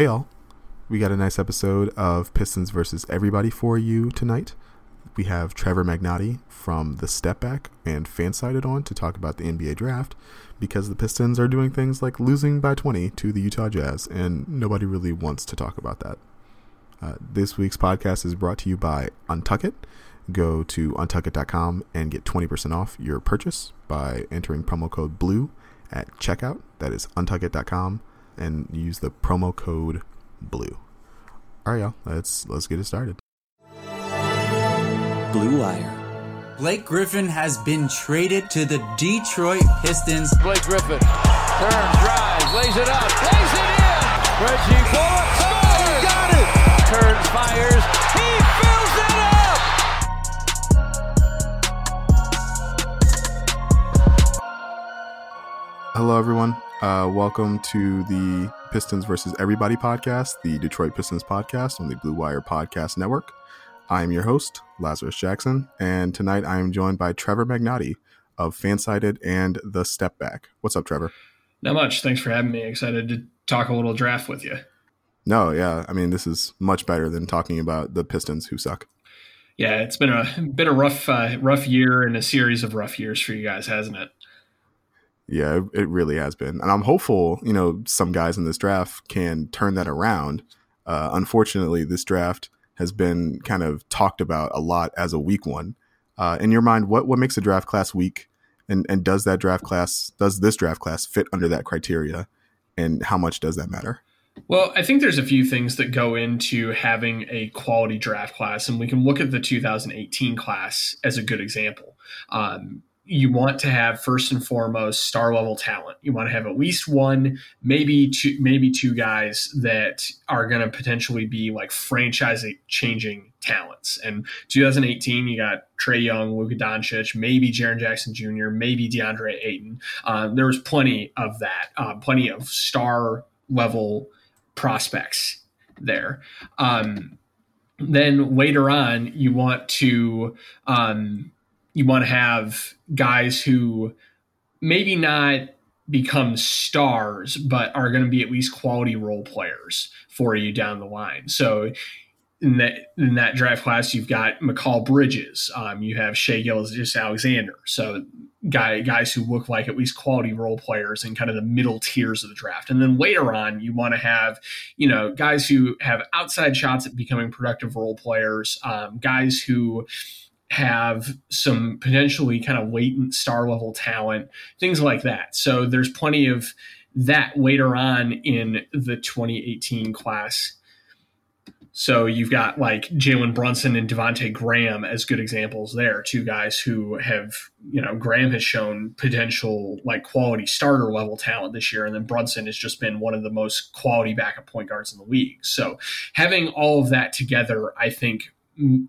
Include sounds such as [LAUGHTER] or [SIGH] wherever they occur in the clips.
Hey, y'all. We got a nice episode of Pistons versus Everybody for you tonight. We have Trevor Magnotti from The Step Back and Fansided on to talk about the NBA draft because the Pistons are doing things like losing by 20 to the Utah Jazz, and nobody really wants to talk about that. Uh, this week's podcast is brought to you by Untuckit. Go to untuckit.com and get 20% off your purchase by entering promo code BLUE at checkout. That is untuckit.com and use the promo code BLUE. All right, y'all. Let's let's get it started. Blue Wire. Blake Griffin has been traded to the Detroit Pistons. Blake Griffin turns, drives, lays it up, lays it in. Reggie Bullock, oh, he got it. Turns, fires, he fills it up. Hello, everyone. Uh, welcome to the Pistons versus Everybody podcast, the Detroit Pistons podcast on the Blue Wire Podcast Network. I am your host, Lazarus Jackson, and tonight I am joined by Trevor Magnotti of Fansided and The Step Back. What's up, Trevor? Not much. Thanks for having me. Excited to talk a little draft with you. No, yeah. I mean, this is much better than talking about the Pistons who suck. Yeah, it's been a been a rough uh, rough year and a series of rough years for you guys, hasn't it? Yeah, it, really has been, and I'm hopeful. You know, some guys in this draft can turn that around. Uh, unfortunately, this draft has been kind of talked about a lot as a weak one. Uh, in your mind, what what makes a draft class weak, and and does that draft class does this draft class fit under that criteria, and how much does that matter? Well, I think there's a few things that go into having a quality draft class, and we can look at the 2018 class as a good example. Um, you want to have first and foremost star level talent. You want to have at least one, maybe two, maybe two guys that are going to potentially be like franchise changing talents. And 2018, you got Trae Young, Luka Doncic, maybe Jaren Jackson Jr., maybe DeAndre Ayton. Um, there was plenty of that, uh, plenty of star level prospects there. Um, then later on, you want to um, you want to have guys who maybe not become stars, but are going to be at least quality role players for you down the line. So in that in that draft class, you've got Mikal Bridges, um, you have Shai Gilgeous-Alexander. So guy guys who look like at least quality role players in kind of the middle tiers of the draft. And then later on, you want to have you know guys who have outside shots at becoming productive role players, um, guys who have some potentially kind of latent star level talent, things like that. So there's plenty of that later on in the 2018 class. So you've got like Jalen Brunson and Devonte Graham as good examples there, two guys who have, you know, Graham has shown potential like quality starter level talent this year, and then Brunson has just been one of the most quality backup point guards in the league. So having all of that together, I think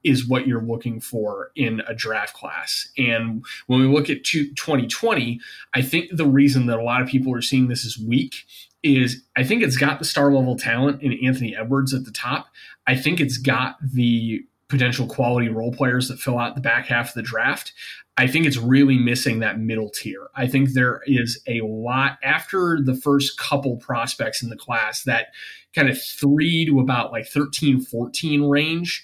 is what you're looking for in a draft class. And when we look at 2020, I think the reason that a lot of people are seeing this as weak is I think it's got the star level talent in Anthony Edwards at the top. I think it's got the potential quality role players that fill out the back half of the draft. I think it's really missing that middle tier. I think there is a lot after the first couple prospects in the class, that kind of three to about like 13, 14 range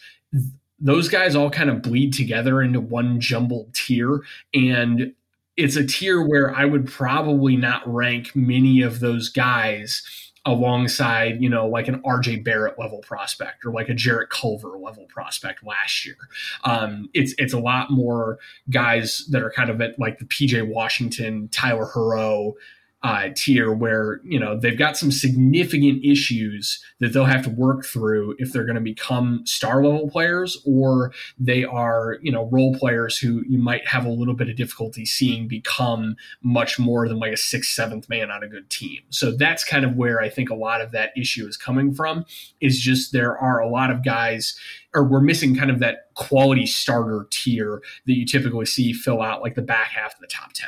those guys all kind of bleed together into one jumbled tier. And it's a tier where I would probably not rank many of those guys alongside, you know, like an RJ Barrett level prospect or like a Jarrett Culver level prospect last year. Um, it's it's a lot more guys that are kind of at like the PJ Washington, Tyler Herro, uh, tier where you know they've got some significant issues that they'll have to work through if they're going to become star level players or they are you know role players who you might have a little bit of difficulty seeing become much more than like a sixth seventh man on a good team. So that's kind of where i think a lot of that issue is coming from is just there are a lot of guys or we're missing kind of that quality starter tier that you typically see fill out like the back half of the top 10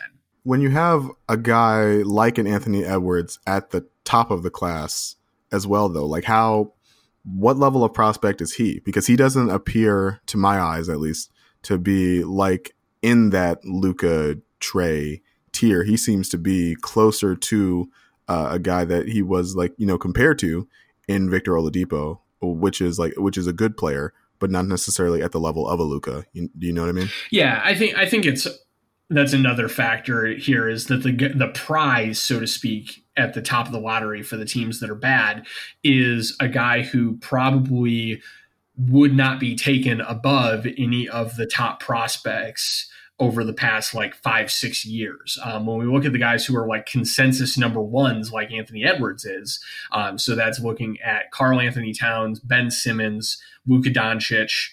when you have a guy like an Anthony Edwards at the top of the class as well, though, like how, what level of prospect is he? Because he doesn't appear, to my eyes at least, to be like in that Luka Trae tier. He seems to be closer to uh, a guy that he was like, you know, compared to in Victor Oladipo, which is like which is a good player, but not necessarily at the level of a Luka. You, do you know what I mean? Yeah, I think I think it's that's another factor here is that the the prize, so to speak, at the top of the lottery for the teams that are bad is a guy who probably would not be taken above any of the top prospects over the past like five, six years. Um, when we look at the guys who are like consensus number ones, like Anthony Edwards is, um, so that's looking at Karl-Anthony Towns, Ben Simmons, Luka Doncic,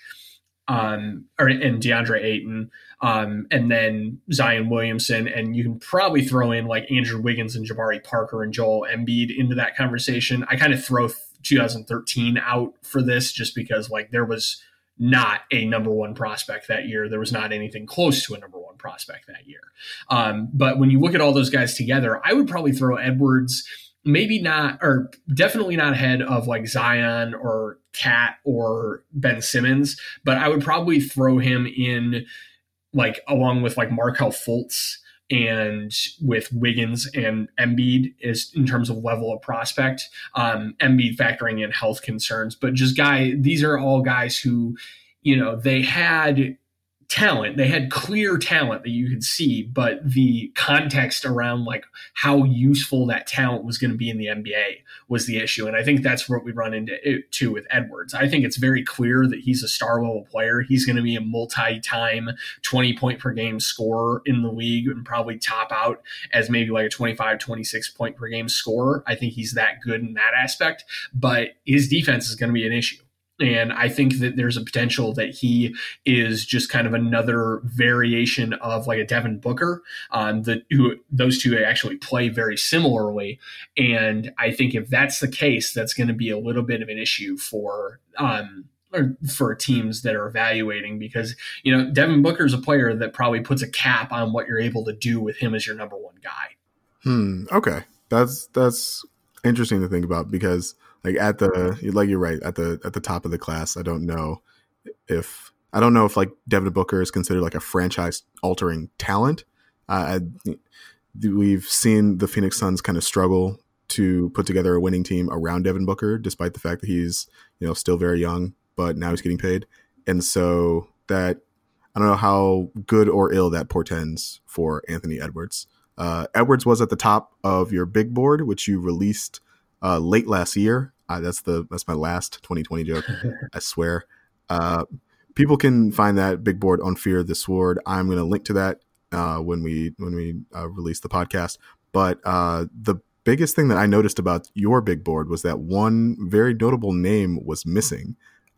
um, or, and DeAndre Ayton, um, and then Zion Williamson, and you can probably throw in like Andrew Wiggins and Jabari Parker and Joel Embiid into that conversation. I kind of throw 2013 out for this just because like there was not a number one prospect that year. There was not anything close to a number one prospect that year. Um, but when you look at all those guys together, I would probably throw Edwards maybe not or definitely not ahead of like Zion or Cat or Ben Simmons, but I would probably throw him in like along with like Markelle Fultz and with Wiggins and Embiid is in terms of level of prospect. Um, Embiid factoring in health concerns, but just guy, these are all guys who, you know, they had talent. They had clear talent that you could see, but the context around like how useful that talent was going to be in the NBA was the issue. And I think that's what we run into it too with Edwards. I think it's very clear that he's a star level player. He's going to be a multi-time 20 point per game scorer in the league and probably top out as maybe like a 25, 26 point per game scorer. I think he's that good in that aspect, but his defense is going to be an issue. And I think that there's a potential that he is just kind of another variation of like a Devin Booker. Um, the who those two actually play very similarly, and I think if that's the case, that's going to be a little bit of an issue for um, for teams that are evaluating because you know Devin Booker is a player that probably puts a cap on what you're able to do with him as your number one guy. Hmm. Okay, that's that's interesting to think about because like at the like you're right at the at the top of the class. I don't know if I don't know if like Devin Booker is considered like a franchise altering talent. Uh, we've seen the Phoenix Suns kind of struggle to put together a winning team around Devin Booker, despite the fact that he's you know still very young, but now he's getting paid, and so that I don't know how good or ill that portends for Anthony Edwards. Uh, Edwards was at the top of your big board, which you released uh, late last year. Uh, that's the that's my last 2020 joke. [LAUGHS] I swear. Uh, people can find that big board on Fear the Sword. I'm going to link to that uh, when we when we uh, release the podcast. But uh, the biggest thing that I noticed about your big board was that one very notable name was missing.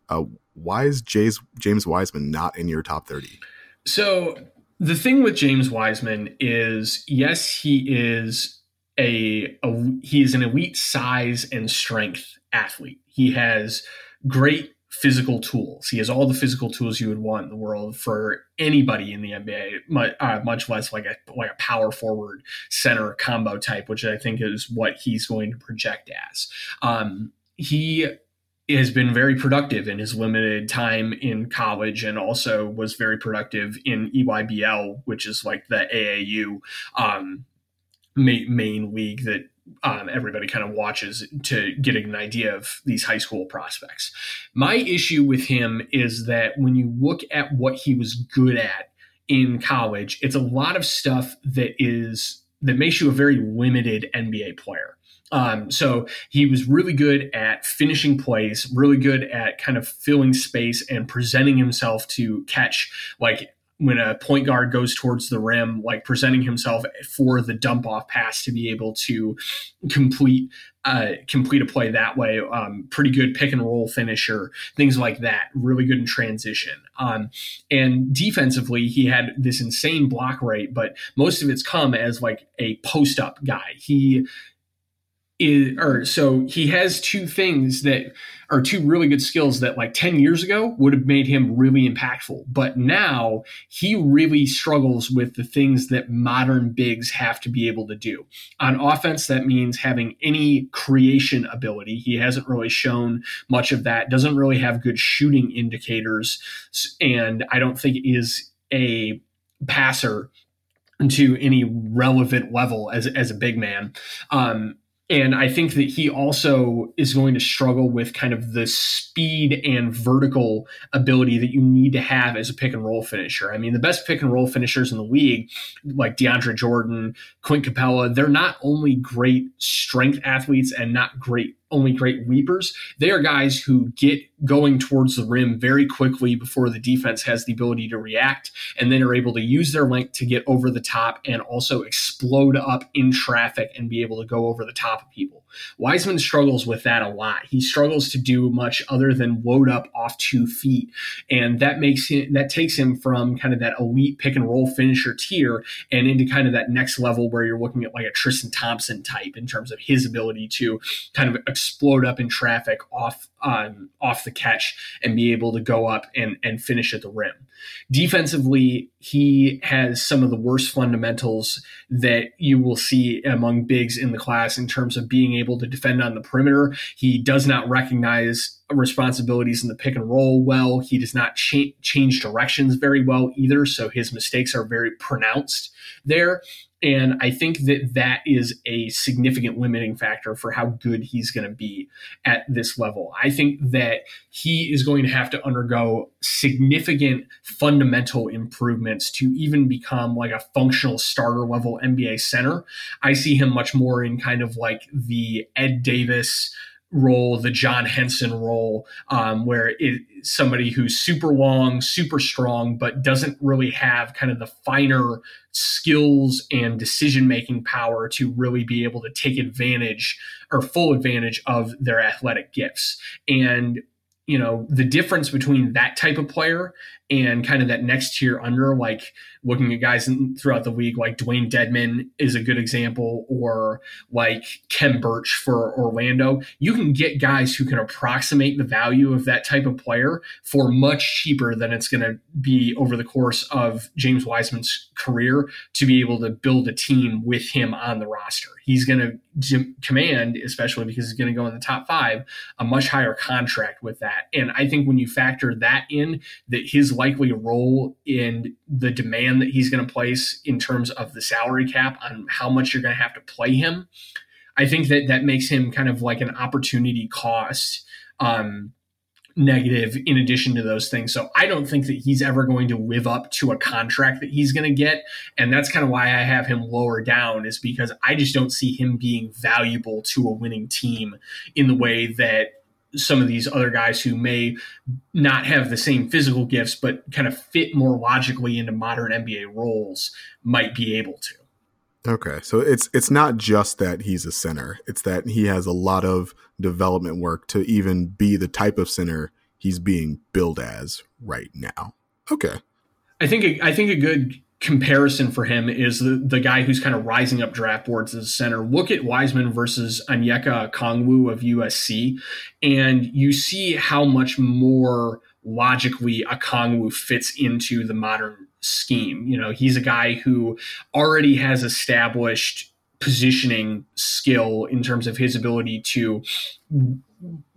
Uh, why is Jay's, James Wiseman not in your top 30? So the thing with James Wiseman is, yes, he is a, a he is an elite size and strength athlete. He has great physical tools. He has all the physical tools you would want in the world for anybody in the NBA, much, uh, much less like a like a power forward center combo type, which I think is what he's going to project as. Um, he has been very productive in his limited time in college and also was very productive in EYBL, which is like the AAU um, main league that um, everybody kind of watches to get an idea of these high school prospects. My issue with him is that when you look at what he was good at in college, it's a lot of stuff that is that makes you a very limited NBA player. Um, so he was really good at finishing plays, really good at kind of filling space and presenting himself to catch like when a point guard goes towards the rim, like presenting himself for the dump off pass to be able to complete uh, complete a play that way. Um, pretty good pick and roll finisher, things like that. Really good in transition. Um, and defensively, he had this insane block rate, but most of it's come as like a post up guy. He is, or so he has two things that are two really good skills that like 10 years ago would have made him really impactful. But now he really struggles with the things that modern bigs have to be able to do. On offense, that means having any creation ability. He hasn't really shown much of that, doesn't really have good shooting indicators. And I don't think is a passer to any relevant level as, as a big man. Um, and I think that he also is going to struggle with kind of the speed and vertical ability that you need to have as a pick and roll finisher. I mean, the best pick and roll finishers in the league, like DeAndre Jordan, Clint Capela, they're not only great strength athletes and not great only great weepers. They are guys who get going towards the rim very quickly before the defense has the ability to react, and then are able to use their length to get over the top and also explode up in traffic and be able to go over the top of people. Wiseman struggles with that a lot. He struggles to do much other than load up off two feet, and that makes him that takes him from kind of that elite pick and roll finisher tier and into kind of that next level where you're looking at like a Tristan Thompson type in terms of his ability to kind of explode up in traffic off um, off the catch and be able to go up and and finish at the rim. Defensively, he has some of the worst fundamentals that you will see among bigs in the class in terms of being able to defend on the perimeter. He does not recognize responsibilities in the pick and roll well. He does not cha- change directions very well either, so his mistakes are very pronounced there. And I think that that is a significant limiting factor for how good he's going to be at this level. I think that he is going to have to undergo significant fundamental improvements to even become like a functional starter level NBA center. I see him much more in kind of like the Ed Davis role, the John Henson role, um, where it somebody who's super long, super strong, but doesn't really have kind of the finer skills and decision making power to really be able to take advantage or full advantage of their athletic gifts. And you know the difference between that type of player and kind of that next tier under, like looking at guys in, throughout the league, like Dewayne Dedmon is a good example, or like Khem Birch for Orlando. You can get guys who can approximate the value of that type of player for much cheaper than it's going to be over the course of James Wiseman's career to be able to build a team with him on the roster. He's going to command, especially because he's going to go in the top five, a much higher contract with that. And I think when you factor that in, that his likely role in the demand that he's going to place in terms of the salary cap on how much you're going to have to play him. I think that that makes him kind of like an opportunity cost um, negative in addition to those things. So I don't think that he's ever going to live up to a contract that he's going to get. And that's kind of why I have him lower down, is because I just don't see him being valuable to a winning team in the way that some of these other guys who may not have the same physical gifts but kind of fit more logically into modern NBA roles might be able to. Okay, so it's it's not just that he's a center; it's that he has a lot of development work to even be the type of center he's being billed as right now. Okay, I think I think a good comparison for him is the, the guy who's kind of rising up draft boards as a center. Look at Wiseman versus Onyeka Okongwu of USC, and you see how much more logically Okongwu fits into the modern scheme. You know, he's a guy who already has established positioning skill in terms of his ability to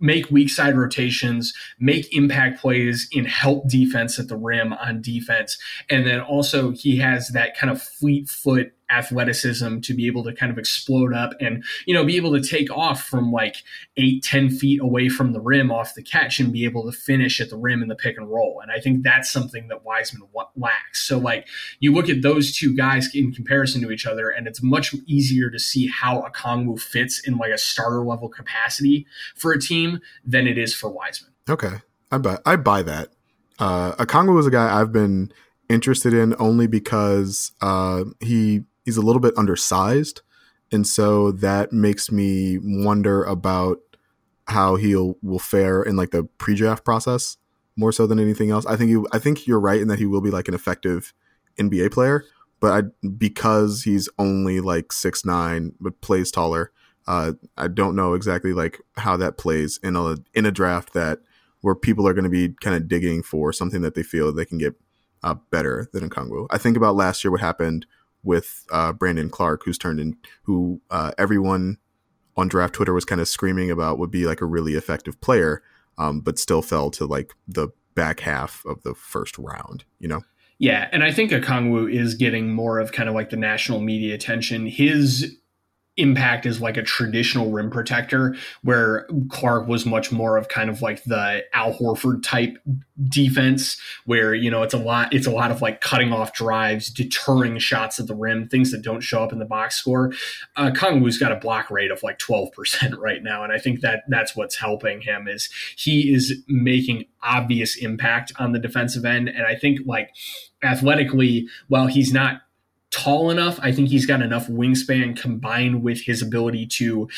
make weak side rotations, make impact plays in help defense at the rim on defense. And then also he has that kind of fleet foot athleticism to be able to kind of explode up and you know be able to take off from like eight ten feet away from the rim off the catch and be able to finish at the rim in the pick and roll and i think that's something that wiseman lacks so like you look at those two guys in comparison to each other and it's much easier to see how Okongwu fits in like a starter level capacity for a team than it is for wiseman. Okay. I buy i buy that. Uh Okongwu is a guy i've been interested in only because uh, he he's a little bit undersized, and so that makes me wonder about how he'll will fare in like the pre-draft process more so than anything else. I think you I think you're right in that he will be like an effective NBA player, but I, because he's only like six nine but plays taller, uh, I don't know exactly like how that plays in a in a draft that where people are going to be kind of digging for something that they feel they can get uh, better than Okongwu. I think about last year what happened with uh, Brandon Clarke, who's turned in, who uh, everyone on draft Twitter was kind of screaming about would be like a really effective player, um, but still fell to like the back half of the first round, you know? Yeah, and I think Okongwu is getting more of kind of like the national media attention. His impact as like a traditional rim protector, where Clarke was much more of kind of like the Al Horford type defense, where you know it's a lot it's a lot of like cutting off drives, deterring shots at the rim, things that don't show up in the box score. Uh, Okongwu's got a block rate of like twelve percent [LAUGHS] right now, and I think that that's what's helping him is he is making obvious impact on the defensive end, and I think like athletically, while he's not tall enough. I think he's got enough wingspan combined with his ability to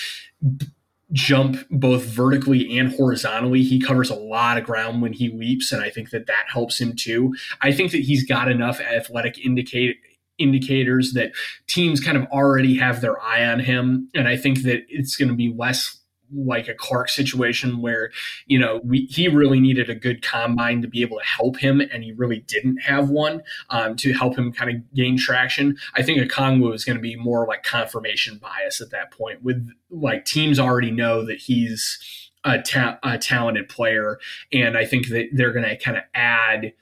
b- jump both vertically and horizontally. He covers a lot of ground when he leaps, and I think that that helps him too. I think that he's got enough athletic indicate indicators that teams kind of already have their eye on him, and I think that it's going to be less like a Clarke situation where, you know, we, he really needed a good combine to be able to help him, and he really didn't have one um, to help him kind of gain traction. I think Okongwu is going to be more like confirmation bias at that point, with like teams already know that he's a, ta- a talented player, and I think that they're going to kind of add,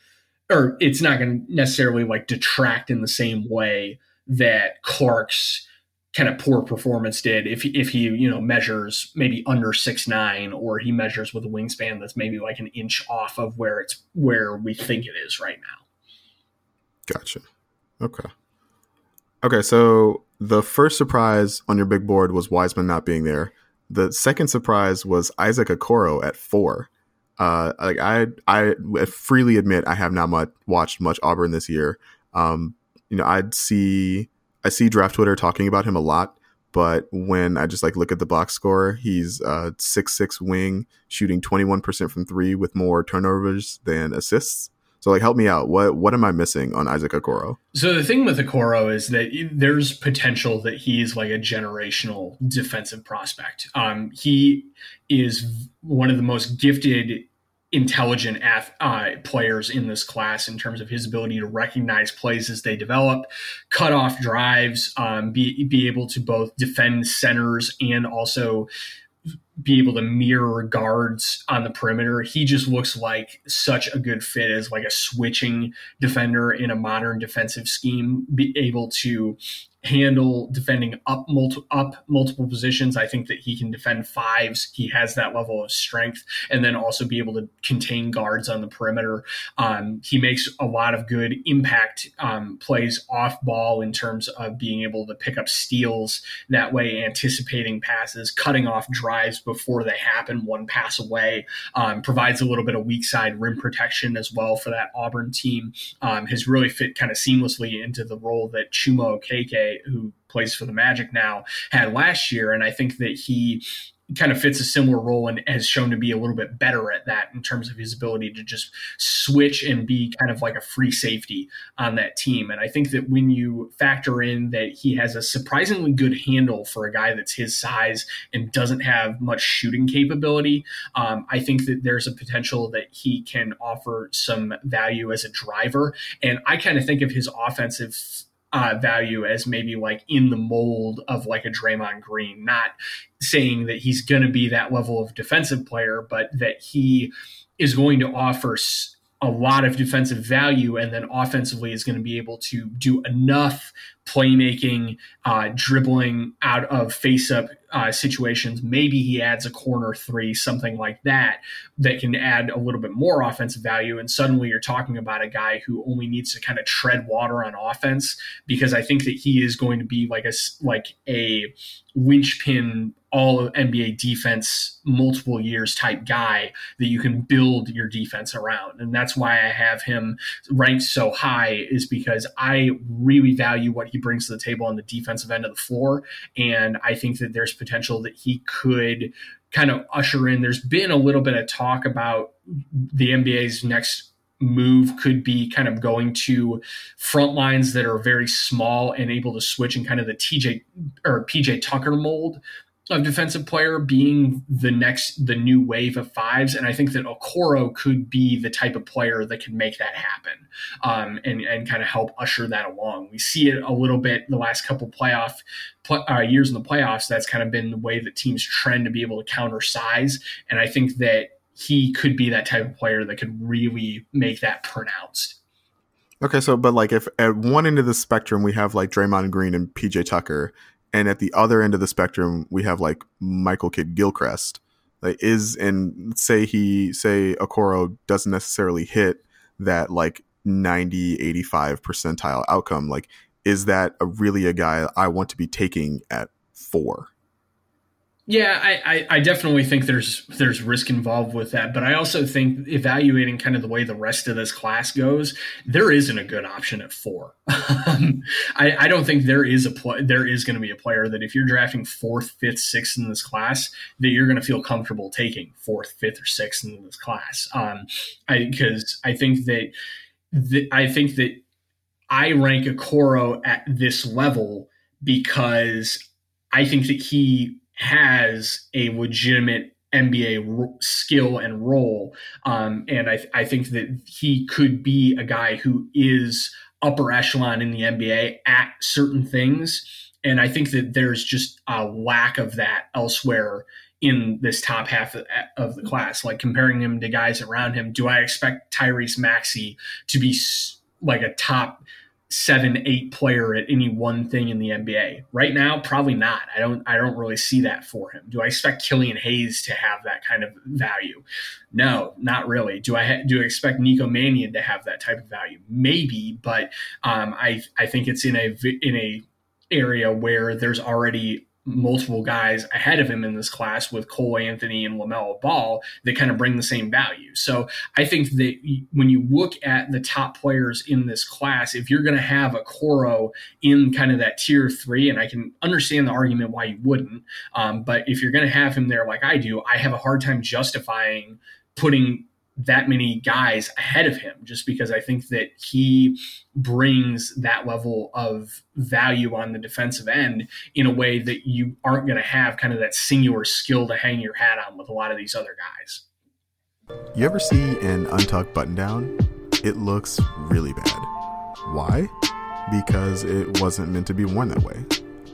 or it's not going to necessarily like detract in the same way that Clarke's kind of poor performance did if if he you know measures maybe under six nine or he measures with a wingspan that's maybe like an inch off of where it's where we think it is right now. Gotcha. Okay. Okay, so the first surprise on your big board was Wiseman not being there. The second surprise was Isaac Okoro at four. Uh, like I, I freely admit I have not much watched much Auburn this year. Um, you know, I'd see I see draft Twitter talking about him a lot, but when I just like look at the box score, he's a six six wing, shooting twenty one percent from three with more turnovers than assists. So like help me out. What what am I missing on Isaac Okoro? So the thing with Okoro is that there's potential that he's like a generational defensive prospect. Um, he is one of the most gifted intelligent uh, players in this class in terms of his ability to recognize plays as they develop, cut off drives, um, be be able to both defend centers and also be able to mirror guards on the perimeter. He just looks like such a good fit as like a switching defender in a modern defensive scheme, be able to handle defending up multi- up multiple positions. I think that he can defend fives. He has that level of strength, and then also be able to contain guards on the perimeter. Um, he makes a lot of good impact um, plays off ball in terms of being able to pick up steals that way, anticipating passes, cutting off drives before they happen, one pass away. Um, provides a little bit of weak side rim protection as well for that Auburn team. Um, has really fit kind of seamlessly into the role that Chuma Who plays for the Magic now, had last year. And I think that he kind of fits a similar role and has shown to be a little bit better at that in terms of his ability to just switch and be kind of like a free safety on that team. And I think that when you factor in that he has a surprisingly good handle for a guy that's his size and doesn't have much shooting capability, um, I think that there's a potential that he can offer some value as a driver. And I kind of think of his offensive uh, value as maybe like in the mold of like a Draymond Green, not saying that he's going to be that level of defensive player, but that he is going to offer a lot of defensive value and then offensively is going to be able to do enough playmaking, uh, dribbling out of face up uh, situations. Maybe he adds a corner three, something like that, that can add a little bit more offensive value. And suddenly you're talking about a guy who only needs to kind of tread water on offense because I think that he is going to be like a like a linchpin all NBA defense multiple years type guy that you can build your defense around. And that's why I have him ranked so high is because I really value what he brings to the table on the defensive end of the floor. And I think that there's potential that he could kind of usher in. There's been a little bit of talk about the NBA's next move could be kind of going to front lines that are very small and able to switch in kind of the TJ or PJ Tucker mold of defensive player being the next the new wave of fives. And i think that okoro could be the type of player that can make that happen um, and and kind of help usher that along. We see it a little bit the last couple playoff uh, years in the playoffs. That's kind of been the way that teams trend to be able to counter size and i think that he could be that type of player that could really make that pronounced. Okay, so but like if at one end of the spectrum we have like Draymond Green and PJ Tucker, and at the other end of the spectrum, we have like Michael Kidd Gilchrist. Like is and say he say Okoro doesn't necessarily hit that like 90 85 percentile outcome like is that a really a guy I want to be taking at four? Yeah, I, I, I, definitely think there's there's risk involved with that, but I also think evaluating kind of the way the rest of this class goes, there isn't a good option at four. [LAUGHS] Um, I, I don't think there is a pl- there is going to be a player that if you're drafting fourth, fifth, sixth in this class, that you're going to feel comfortable taking fourth, fifth, or sixth in this class. Um, because I, I think that I think that I rank Okoro at this level because I think that he has a legitimate NBA skill and role. Um, and I, I think that he could be a guy who is upper echelon in the NBA at certain things. And I think that there's just a lack of that elsewhere in this top half of the class. Like comparing him to guys around him, do I expect Tyrese Maxey to be like a top seven, eight player at any one thing in the NBA. Right now, probably not. I don't I don't really see that for him. Do I expect Killian Hayes to have that kind of value? No, not really. Do I ha- do I expect Nico Mannion to have that type of value? Maybe, but um, I I think it's in a in a area where there's already multiple guys ahead of him in this class with Cole Anthony and LaMelo Ball that kind of bring the same value. So I think that when you look at the top players in this class, if you're going to have Okoro in kind of that tier three, and I can understand the argument why you wouldn't, um, but if you're going to have him there like I do, I have a hard time justifying putting that many guys ahead of him just because I think that he brings that level of value on the defensive end in a way that you aren't going to have kind of that singular skill to hang your hat on with a lot of these other guys. You ever see an untucked button down? It looks really bad. Why? Because it wasn't meant to be worn that way.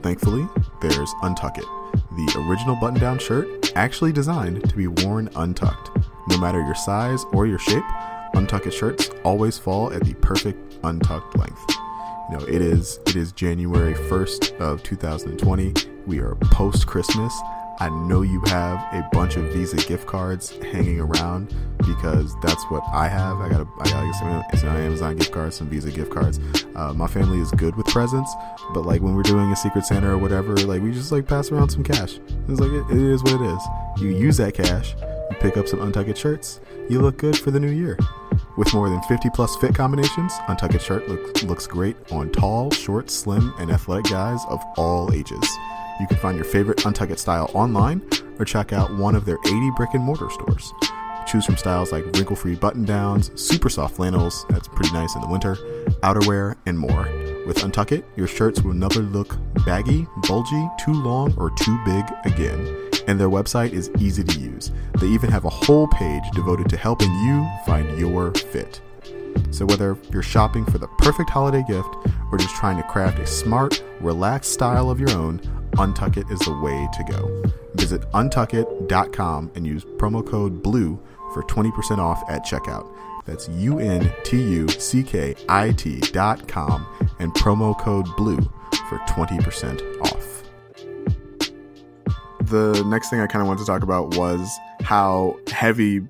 Thankfully, there's Untuck It, the original button down shirt actually designed to be worn untucked. No matter your size or your shape, untucked shirts always fall at the perfect untucked length. You know, it is it is January 1st of 2020. We are post Christmas. I know you have a bunch of Visa gift cards hanging around because that's what I have. I got a, I got some, some Amazon gift cards, some Visa gift cards. Uh, my family is good with presents, but like when we're doing a Secret Santa or whatever, like we just like pass around some cash. It's like it, it is what it is. You use that cash pick up some Untucked shirts, you look good for the new year. With more than 50 plus fit combinations, Untucked shirt look, looks great on tall, short, slim, and athletic guys of all ages. You can find your favorite Untucked style online or check out one of their 80 brick and mortar stores. Choose from styles like wrinkle free button downs, super soft flannels, that's pretty nice in the winter, outerwear, and more. With Untuck your shirts will never look baggy, bulgy, too long, or too big again and their website is easy to use. They even have a whole page devoted to helping you find your fit. So, whether you're shopping for the perfect holiday gift or just trying to craft a smart, relaxed style of your own, Untuck It is the way to go. Visit untuckit.com and use promo code BLUE for 20% off at checkout. That's U N T U C K I T dot com and promo code BLUE for 20% off the next thing I kind of wanted to talk about was how heavy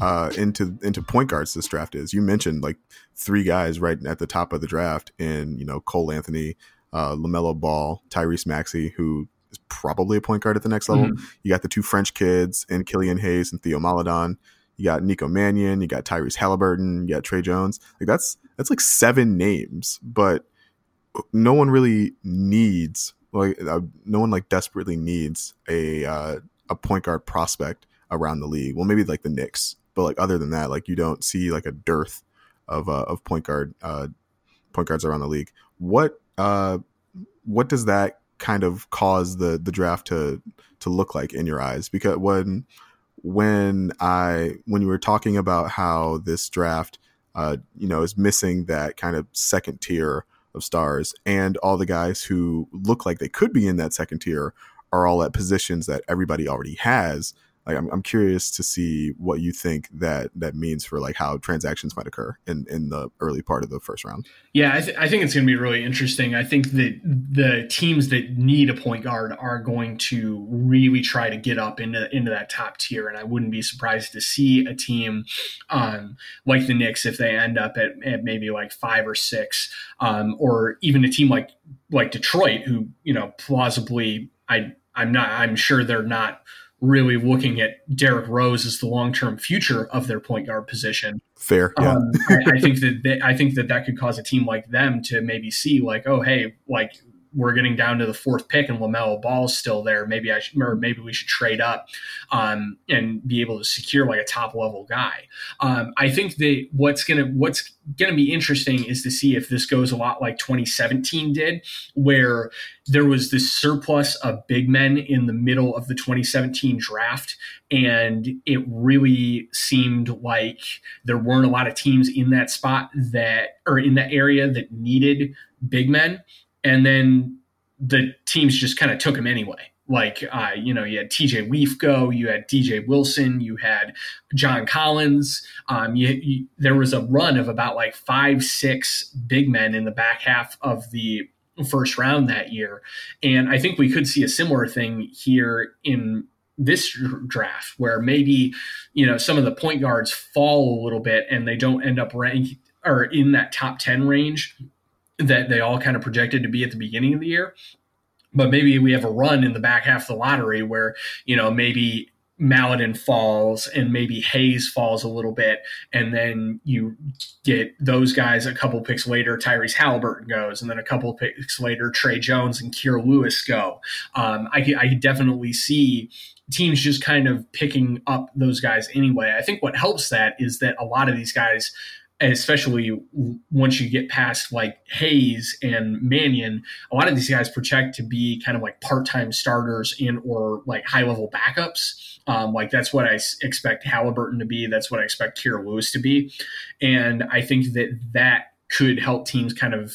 uh, into into point guards this draft is. You mentioned like three guys right at the top of the draft, in you know Cole Anthony, uh, Lamelo Ball, Tyrese Maxey, who is probably a point guard at the next level. Mm-hmm. You got the two French kids and Killian Hayes and Theo Maledon. You got Nico Mannion. You got Tyrese Haliburton. You got Tre Jones. Like that's that's like seven names, but no one really needs like uh, no one like desperately needs a uh, a point guard prospect around the league. Well, maybe like the Knicks, but like other than that, like you don't see like a dearth of uh, of point guard uh, point guards around the league. What uh, what does that kind of cause the the draft to to look like in your eyes? Because when when I when you were talking about how this draft uh, you know is missing that kind of second tier of stars, and all the guys who look like they could be in that second tier are all at positions that everybody already has. Like I'm, I'm curious to see what you think that that means for like how transactions might occur in in the early part of the first round. Yeah, I, th- I think it's going to be really interesting. I think that the teams that need a point guard are going to really try to get up into into that top tier, and I wouldn't be surprised to see a team um, like the Knicks if they end up at, at maybe like five or six, um, or even a team like like Detroit, who you know plausibly I I'm not I'm sure they're not really looking at Derrick Rose as the long term future of their point guard position. Fair, yeah. Um, I, I, think that they, I think that that could cause a team like them to maybe see like, oh, hey, like we're getting down to the fourth pick and LaMelo Ball's still there. Maybe I or maybe we should trade up um, and be able to secure like a top level guy. Um, I think that what's gonna what's gonna be interesting is to see if this goes a lot like 2017 did, where there was this surplus of big men in the middle of the 2017 draft, and it really seemed like there weren't a lot of teams in that spot that or in that area that needed big men and then the teams just kind of took him anyway. Like, uh, you know, you had TJ Leaf go, you had DJ Wilson, you had John Collins. Um, you, you, there was a run of about like five, six big men in the back half of the first round that year. And I think we could see a similar thing here in this draft where maybe, you know, some of the point guards fall a little bit and they don't end up ranked or in that top 10 range that they all kind of projected to be at the beginning of the year. But maybe we have a run in the back half of the lottery where, you know, maybe Maledon falls and maybe Hayes falls a little bit, and then you get those guys a couple picks later. Tyrese Haliburton goes, and then a couple picks later, Tre Jones and Kira Lewis go. Um, I, I definitely see teams just kind of picking up those guys anyway. I think what helps that is that a lot of these guys especially once you get past like Hayes and Mannion, a lot of these guys project to be kind of like part-time starters and or like high-level backups. Um, like that's what I expect Haliburton to be. That's what I expect Kira Lewis to be, and I think that that could help teams kind of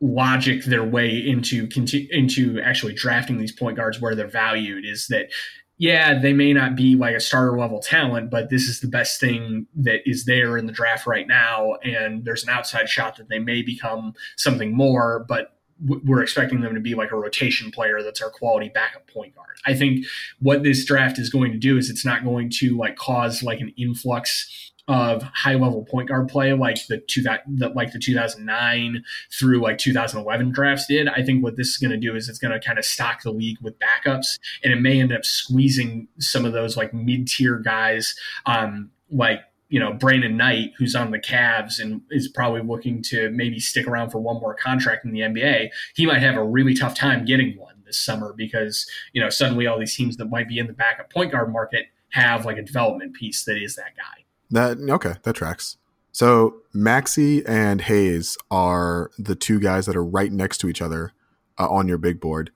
logic their way into into actually drafting these point guards where they're valued. Is that yeah, they may not be like a starter level talent, but this is the best thing that is there in the draft right now. And there's an outside shot that they may become something more, but we're expecting them to be like a rotation player that's our quality backup point guard. I think what this draft is going to do is it's not going to like cause like an influx of high level point guard play like the two that, like the 2009 through like 2011 drafts did. I think what this is going to do is it's going to kind of stock the league with backups, and it may end up squeezing some of those like mid tier guys, um, like you know Brandon Knight, who's on the Cavs and is probably looking to maybe stick around for one more contract in the NBA. He might have a really tough time getting one this summer because you know suddenly all these teams that might be in the backup point guard market have like a development piece that is that guy. That okay, that tracks. So Maxey and Hayes are the two guys that are right next to each other uh, on your big board.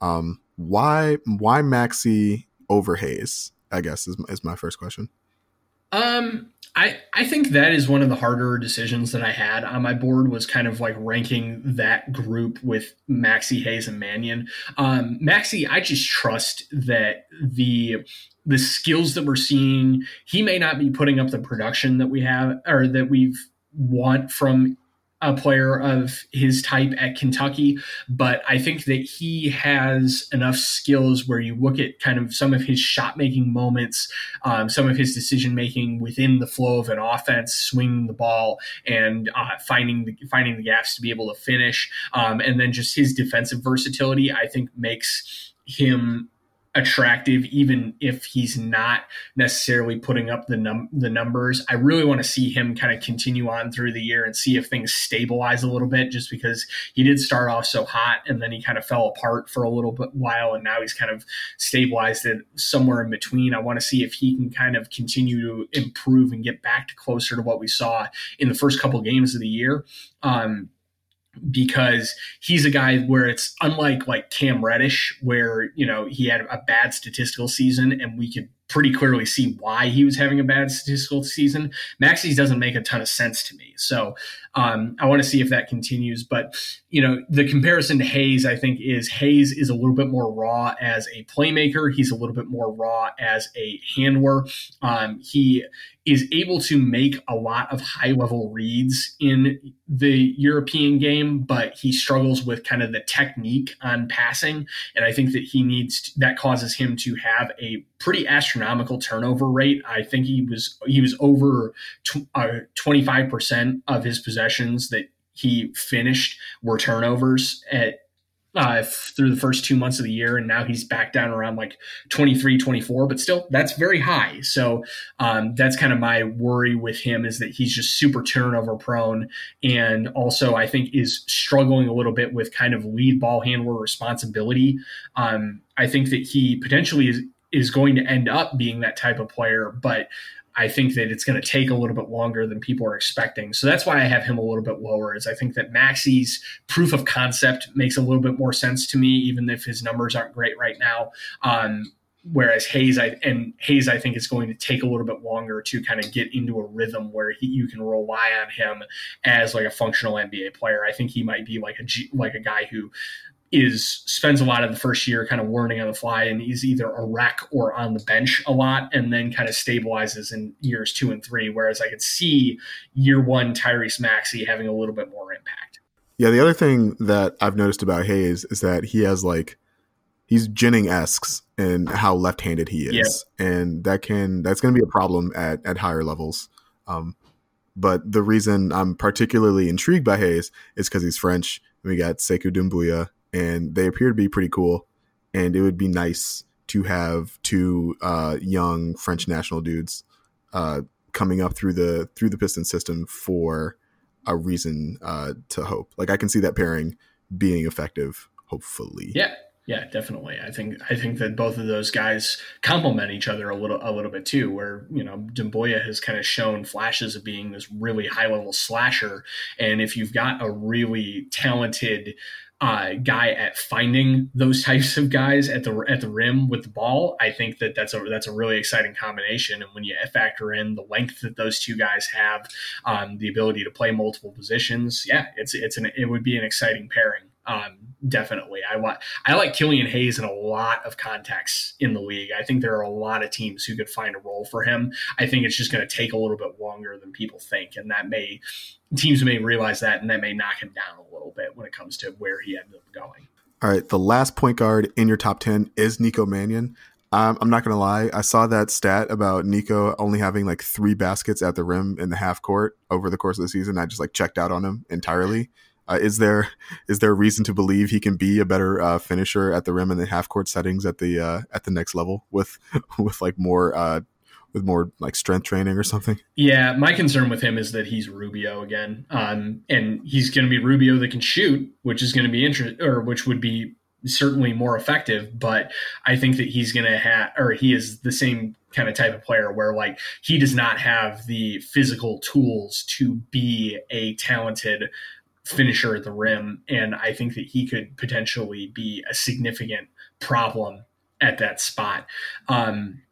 Um, why why Maxey over Hayes? I guess is is my first question. Um, I I think that is one of the harder decisions that I had on my board was kind of like ranking that group with Maxey, Hayes, and Mannion. Um, Maxey, I just trust that the the skills that we're seeing, he may not be putting up the production that we have or that we've want from a player of his type at Kentucky, but I think that he has enough skills where you look at kind of some of his shot making moments, um, some of his decision making within the flow of an offense, swinging the ball and uh, finding the, finding the gaps to be able to finish, um, and then just his defensive versatility. I think makes him attractive, even if he's not necessarily putting up the num- the numbers. I really want to see him kind of continue on through the year and see if things stabilize a little bit, just because he did start off so hot and then he kind of fell apart for a little bit while, and now he's kind of stabilized it somewhere in between. I want to see if he can kind of continue to improve and get back to closer to what we saw in the first couple games of the year. Um, because he's a guy where it's unlike like Cam Reddish, where you know he had a bad statistical season and we could pretty clearly see why he was having a bad statistical season. Maxey's doesn't make a ton of sense to me. So um, I want to see if that continues. But, you know, the comparison to Hayes, I think, is Hayes is a little bit more raw as a playmaker. He's a little bit more raw as a handler. Um, he is able to make a lot of high level reads in the European game, but he struggles with kind of the technique on passing. And I think that he needs to, that causes him to have a pretty astronomical turnover rate. I think he was he was over uh, twenty five percent of his possessions that he finished were turnovers at uh, through the first two months of the year. And now he's back down around like 23, 24, but still that's very high. So um, that's kind of my worry with him is that he's just super turnover prone. And also, I think is struggling a little bit with kind of lead ball handler responsibility. Um, I think that he potentially is, is going to end up being that type of player, but I think that it's going to take a little bit longer than people are expecting. So that's why I have him a little bit lower. Is I think that Maxey's proof of concept makes a little bit more sense to me, even if his numbers aren't great right now. Um, whereas Hayes, I and Hayes, I think is going to take a little bit longer to kind of get into a rhythm where he, you can rely on him as like a functional NBA player. I think he might be like a like a guy who is spends a lot of the first year kind of learning on the fly and he's either a wreck or on the bench a lot and then kind of stabilizes in years two and three. Whereas I could see year one Tyrese Maxey having a little bit more impact. Yeah, the other thing that I've noticed about Hayes is that he has like he's Jennings esque in how left handed he is. Yeah. And that can that's gonna be a problem at, at higher levels. Um, but the reason I'm particularly intrigued by Hayes is because he's French. We got Sekou Doumbouya, and they appear to be pretty cool. And it would be nice to have two uh, young French national dudes uh, coming up through the through the Piston system for a reason uh, to hope. Like I can see that pairing being effective. Hopefully, yeah, yeah, definitely. I think I think that both of those guys complement each other a little a little bit too. Where you know Doumbouya has kind of shown flashes of being this really high level slasher, and if you've got a really talented uh, guy at finding those [LAUGHS] types of guys at the at the rim with the ball. I think that that's a that's a really exciting combination. And when you factor in the length that those two guys have, um, the ability to play multiple positions, yeah, it's it's an it would be an exciting pairing. Um, definitely, I want I like Killian Hayes in a lot of contexts in the league. I think there are a lot of teams who could find a role for him. I think it's just going to take a little bit longer than people think, and that may teams may realize that, and that may knock him down a little bit when it comes to where he ended up going. All right, the last point guard in your top ten is Nico Mannion. Um, I'm not gonna lie, I saw that stat about Nico only having like three baskets at the rim in the half court over the course of the season. I just like checked out on him entirely. Uh, is there is there a reason to believe he can be a better uh, finisher at the rim in the half court settings at the uh, at the next level with [LAUGHS] with like more uh, with more like strength training or something? Yeah, my concern with him is that he's Rubio again, um, and he's going to be Rubio that can shoot, which is going to be interesting, or which would be certainly more effective. But I think that he's going to have, or he is the same kind of type of player where like he does not have the physical tools to be a talented finisher at the rim. And I think that he could potentially be a significant problem at that spot. Um,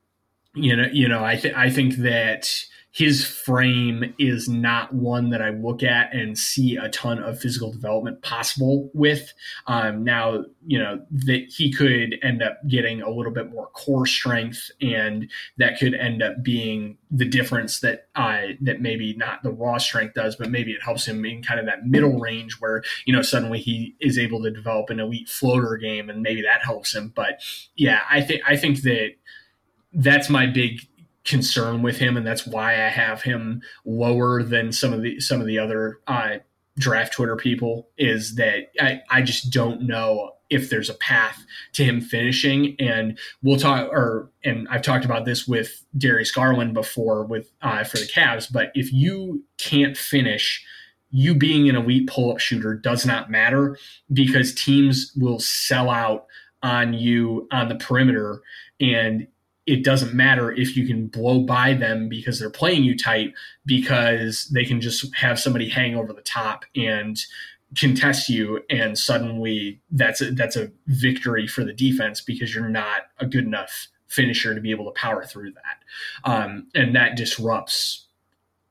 you know, you know, I think I think that his frame is not one that I look at and see a ton of physical development possible with. Um, now, you know, that he could end up getting a little bit more core strength, and that could end up being the difference that uh, that maybe not the raw strength does, but maybe it helps him in kind of that middle range where you know suddenly he is able to develop an elite floater game, and maybe that helps him. But yeah, I think I think that that's my big concern with him, and that's why I have him lower than some of the some of the other uh, draft Twitter people. Is that I, I just don't know if there's a path to him finishing, and we'll talk. Or and I've talked about this with Darius Garland before with uh, for the Cavs. But if you can't finish. You being an elite pull up shooter does not matter because teams will sell out on you on the perimeter. And it doesn't matter if you can blow by them because they're playing you tight because they can just have somebody hang over the top and contest you and suddenly that's a, that's a victory for the defense because you're not a good enough finisher to be able to power through that. Um, and that disrupts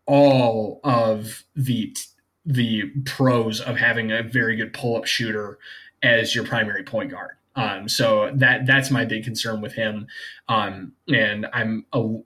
all of the the pros of having a very good pull up shooter as your primary point guard. Um, so that that's my big concern with him, um, and I'm a,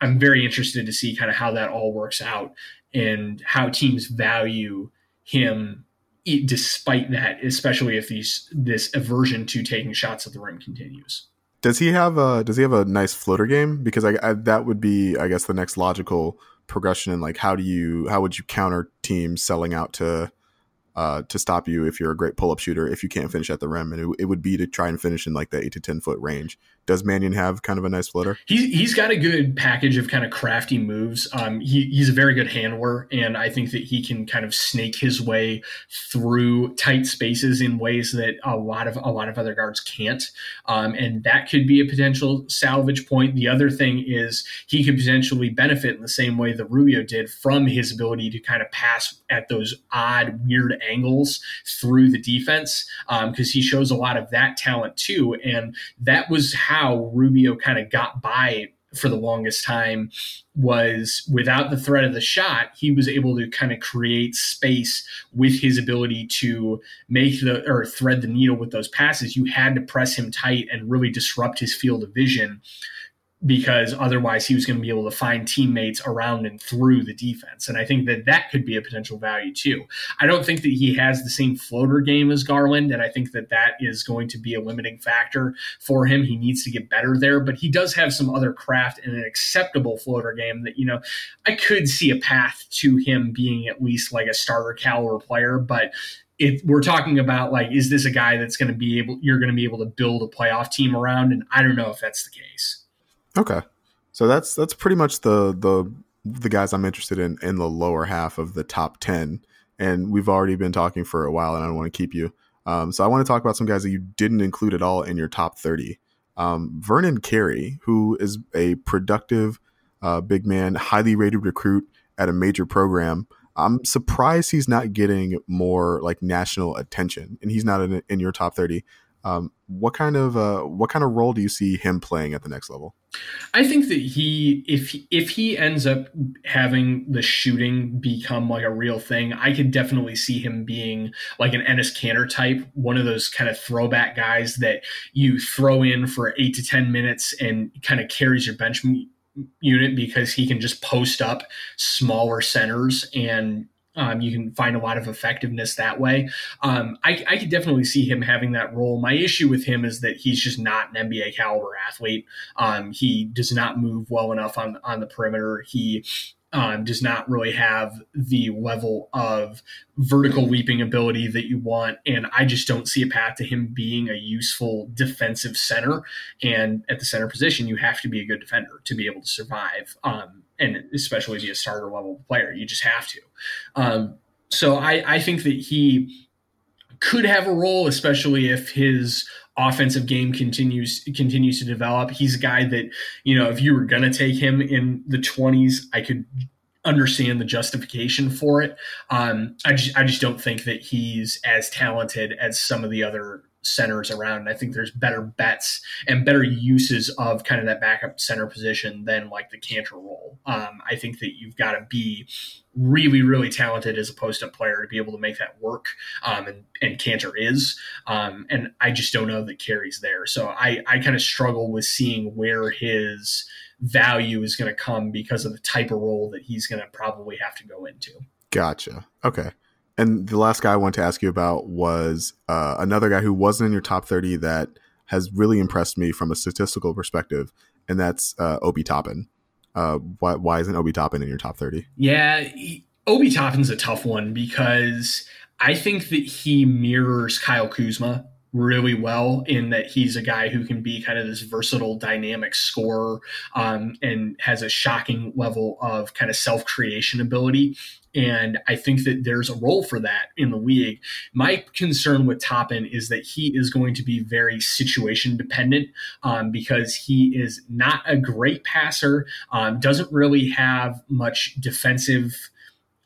I'm very interested to see kind of how that all works out and how teams value him despite that, especially if these this aversion to taking shots at the rim continues. Does he have a Does he have a nice floater game? Because I, I that would be, I guess, the next logical progression. in like, how do you how would you counter teams selling out to uh, to stop you if you're a great pull up shooter if you can't finish at the rim, and it, it, would be to try and finish in like the eight to ten foot range. Does Mannion have kind of a nice floater? He's he's got a good package of kind of crafty moves. Um, he, he's a very good handler, and I think that he can kind of snake his way through tight spaces in ways that a lot of a lot of other guards can't. Um, and that could be a potential salvage point. The other thing is he could potentially benefit in the same way that Rubio did from his ability to kind of pass at those odd, weird angles through the defense because um, he shows a lot of that talent too, and that was. How how Rubio kind of got by for the longest time was without the threat of the shot, he was able to kind of create space with his ability to make the or thread the needle with those passes. You had to press him tight and really disrupt his field of vision because otherwise he was going to be able to find teammates around and through the defense. And I think that that could be a potential value too. I don't think that he has the same floater game as Garland, and I think that that is going to be a limiting factor for him. He needs to get better there, but he does have some other craft and an acceptable floater game that, you know, I could see a path to him being at least like a starter caliber player, but if we're talking about like is this a guy that's going to be able you're going to be able to build a playoff team around and i don't know if that's the case Okay, so that's that's pretty much the the the guys I'm interested in in the lower half of the top ten, and we've already been talking for a while, and I don't want to keep you. Um, so I want to talk about some guys that you didn't include at all in your top thirty. Um, Vernon Carey, who is a productive uh, big man, highly rated recruit at a major program. I'm surprised he's not getting more like national attention, and he's not in, in your top thirty. Um, what kind of uh, what kind of role do you see him playing at the next level? I think that he, if if he ends up having the shooting become like a real thing, I could definitely see him being like an Enes Kanter type, one of those kind of throwback guys that you throw in for eight to ten minutes and kind of carries your bench unit because he can just post up smaller centers and um, you can find a lot of effectiveness that way. Um, I, I could definitely see him having that role. My issue with him is that he's just not an NBA caliber athlete. Um, he does not move well enough on on the perimeter. He um, does not really have the level of vertical leaping ability that you want. And I just don't see a path to him being a useful defensive center. And at the center position, you have to be a good defender to be able to survive. And especially be a starter level player. You just have to. Um, so I, I think that he could have a role, especially if his offensive game continues continues to develop. He's a guy that you know if you were gonna take him in the twenties, I could understand the justification for it. Um, I just I just don't think that he's as talented as some of the other centers around. And I think there's better bets and better uses of kind of that backup center position than like the Kanter role. Um, I think that you've got to be really, really talented as a post up player to be able to make that work. Um, and, and Kanter is. Um, and I just don't know that Carey's there. So I, I kind of struggle with seeing where his value is going to come because of the type of role that he's going to probably have to go into. Gotcha. Okay. And the last guy I want to ask you about was uh, another guy who wasn't in your top 30 that has really impressed me from a statistical perspective, and that's uh, Obi Toppin. Uh, why, why isn't Obi Toppin in your top 30? Yeah, Obi Toppin's a tough one because I think that he mirrors Kyle Kuzma really well in that he's a guy who can be kind of this versatile, dynamic scorer um, and has a shocking level of kind of self creation ability. And I think that there's a role for that in the league. My concern with Toppin is that he is going to be very situation dependent um, because he is not a great passer, um, doesn't really have much defensive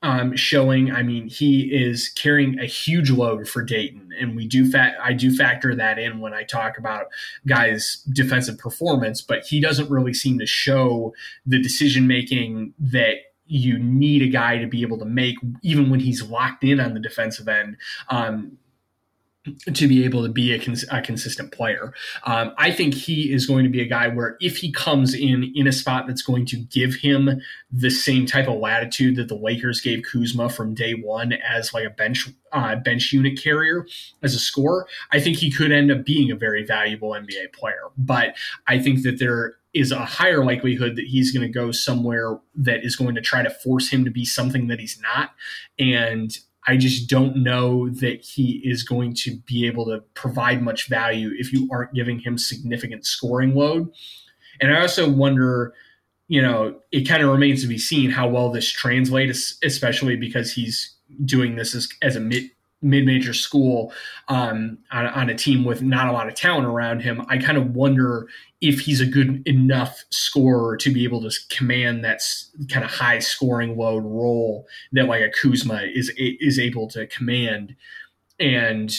um, showing. I mean, he is carrying a huge load for Dayton, and we do fa- I do factor that in when I talk about guys' defensive performance. But he doesn't really seem to show the decision making that you need a guy to be able to make, even when he's locked in on the defensive end. Um, to be able to be a, cons- a consistent player. Um, I think he is going to be a guy where if he comes in in a spot that's going to give him the same type of latitude that the Lakers gave Kuzma from day one as like a bench uh, bench unit carrier as a scorer, I think he could end up being a very valuable NBA player. But I think that there is a higher likelihood that he's going to go somewhere that is going to try to force him to be something that he's not. And I just don't know that he is going to be able to provide much value if you aren't giving him significant scoring load. And I also wonder, you know, it kind of remains to be seen how well this translates, especially because he's doing this as, as a mid mid-major school um, on, on, a team with not a lot of talent around him i kind of wonder if he's a good enough scorer to be able to command that kind of high scoring load role that like a kuzma is is able to command. And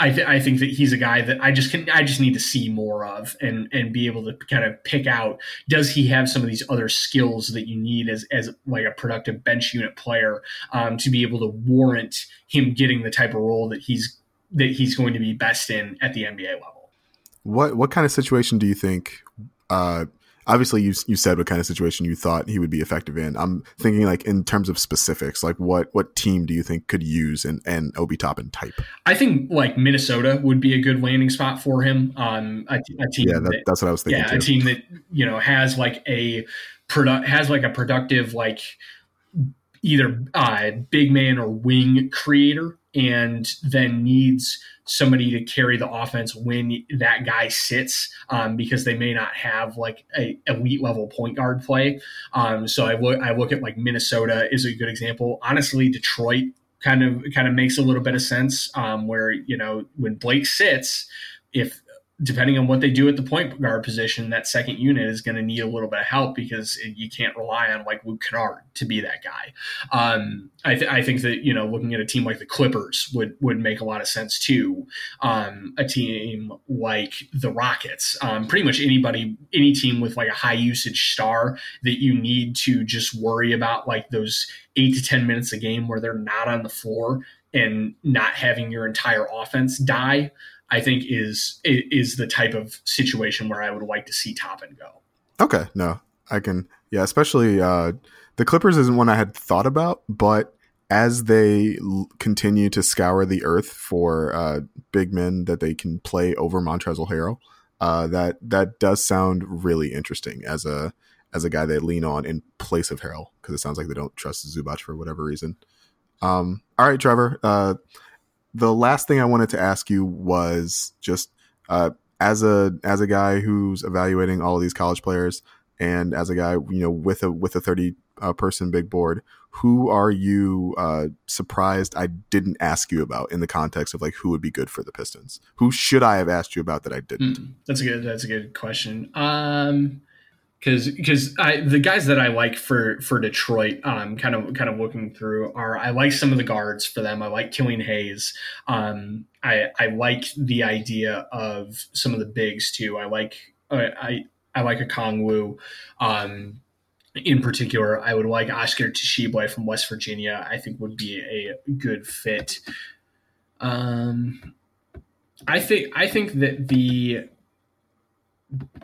I, th- I think that he's a guy that I just can I just need to see more of and and be able to kind of pick out does he have some of these other skills that you need as as like a productive bench unit player um, to be able to warrant him getting the type of role that he's that he's going to be best in at the NBA level. What what kind of situation do you think uh, obviously you you said what kind of situation you thought he would be effective in. I'm thinking like in terms of specifics, like what what team do you think could use an an Obi Toppin type? I think like Minnesota would be a good landing spot for him. Um, a, a team. Yeah, that, that, that's what I was thinking. Yeah, too. a team that you know has like a product has like a productive like either uh, big man or wing creator and then needs somebody to carry the offense when that guy sits um, because they may not have like a elite level point guard play. Um, so I look I look at like Minnesota is a good example. Honestly, Detroit kind of kind of makes a little bit of sense um, where you know when Blake sits, if depending on what they do at the point guard position, that second unit is going to need a little bit of help because you can't rely on like Luke Kennard to be that guy. Um, I, th- I, think that you know looking at a team like the Clippers would would make a lot of sense too. Um, a team like the Rockets, um, pretty much anybody, any team with like a high usage star that you need to just worry about like those eight to ten minutes a game where they're not on the floor and not having your entire offense die. I think is is the type of situation where I would like to see Toppin go. Okay, no, I can. Yeah, especially uh, the Clippers isn't one I had thought about, but as they l- continue to scour the earth for uh, big men that they can play over Montrezl Harrell, uh, that that does sound really interesting as a as a guy they lean on in place of Harrell because it sounds like they don't trust Zubac for whatever reason. Um, all right, Trevor. Uh, the last thing I wanted to ask you was just uh, as a as a guy who's evaluating all of these college players, and as a guy you know with a with a thirty uh, person big board, who are you uh, surprised I didn't ask you about in the context of like who would be good for the Pistons? Who should I have asked you about that I didn't? Hmm, that's a good. That's a good question. Um, because because the guys that I like for for Detroit, um, kind of kind of looking through are I like some of the guards for them. I like Killian Hayes. Um, I I like the idea of some of the bigs too. I like I I like Okongwu. Um, in particular, I would like Oscar Tshiebwe from West Virginia. I think would be a good fit. Um, I think I think that the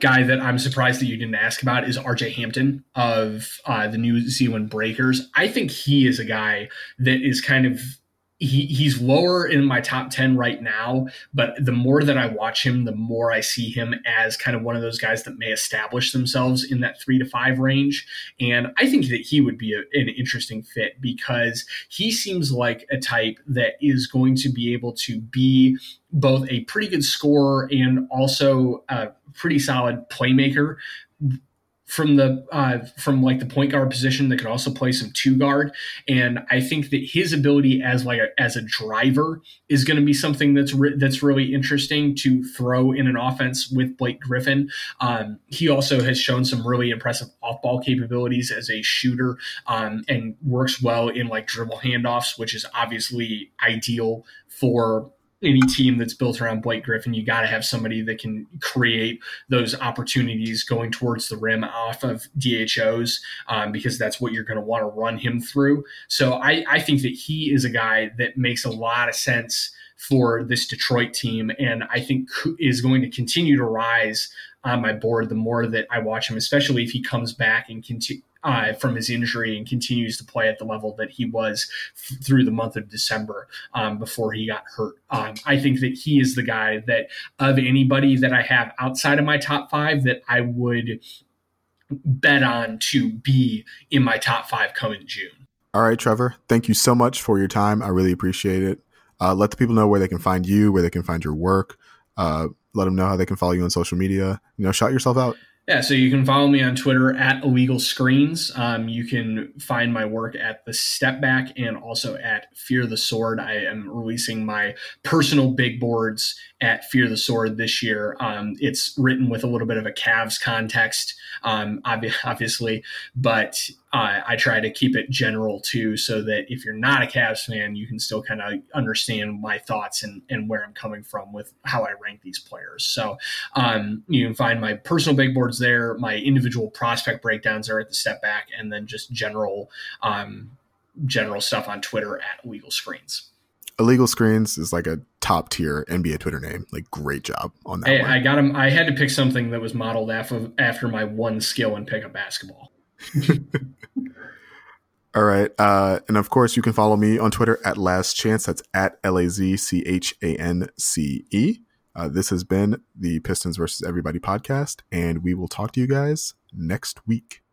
guy that I'm surprised that you didn't ask about is RJ Hampton of uh, the New Zealand Breakers. I think he is a guy that is kind of he, he's lower in my top 10 right now, but the more that I watch him, the more I see him as kind of one of those guys that may establish themselves in that three to five range. And I think that he would be a, an interesting fit because he seems like a type that is going to be able to be both a pretty good scorer and also a pretty solid playmaker from the uh, from like the point guard position that could also play some two guard. And I think that his ability as like a, as a driver is going to be something that's re- that's really interesting to throw in an offense with Blake Griffin. Um, he also has shown some really impressive off ball capabilities as a shooter um, and works well in like dribble handoffs, which is obviously ideal for any team that's built around Blake Griffin, you got to have somebody that can create those opportunities going towards the rim off of DHOs um, because that's what you're going to want to run him through. So I, I think that he is a guy that makes a lot of sense for this Detroit team, and I think is going to continue to rise on my board the more that I watch him, especially if he comes back and continue uh, from his injury and continues to play at the level that he was f- through the month of December um, before he got hurt. Um, I think that he is the guy that of anybody that I have outside of my top five that I would bet on to be in my top five coming June. All right, Trevor. Thank you so much for your time. I really appreciate it. Uh, let the people know where they can find you, where they can find your work. Uh, let them know how they can follow you on social media. You know, shout yourself out. Yeah, so you can follow me on Twitter at illegal screens. Um, you can find my work at the Step Back and also at Fear the Sword. I am releasing my personal big boards at Fear the Sword this year. Um, it's written with a little bit of a Cavs context, um, [LAUGHS] obviously, but uh, I try to keep it general too, so that if you're not a Cavs fan, you can still kind of understand my thoughts and, and where I'm coming from with how I rank these players. So um, you can find my personal big boards there. My individual prospect breakdowns are at the step back, and then just general um, general stuff on Twitter at Legal Screens. Illegal Screens is like a top tier NBA Twitter name. Like, great job on that. I, I got him. I had to pick something that was modeled after after my one skill in pickup basketball. [LAUGHS] All right. Uh, and of course, you can follow me on Twitter at Last Chance. That's at L A Z C H A N C E. Uh, this has been the Pistons versus Everybody podcast, and we will talk to you guys next week.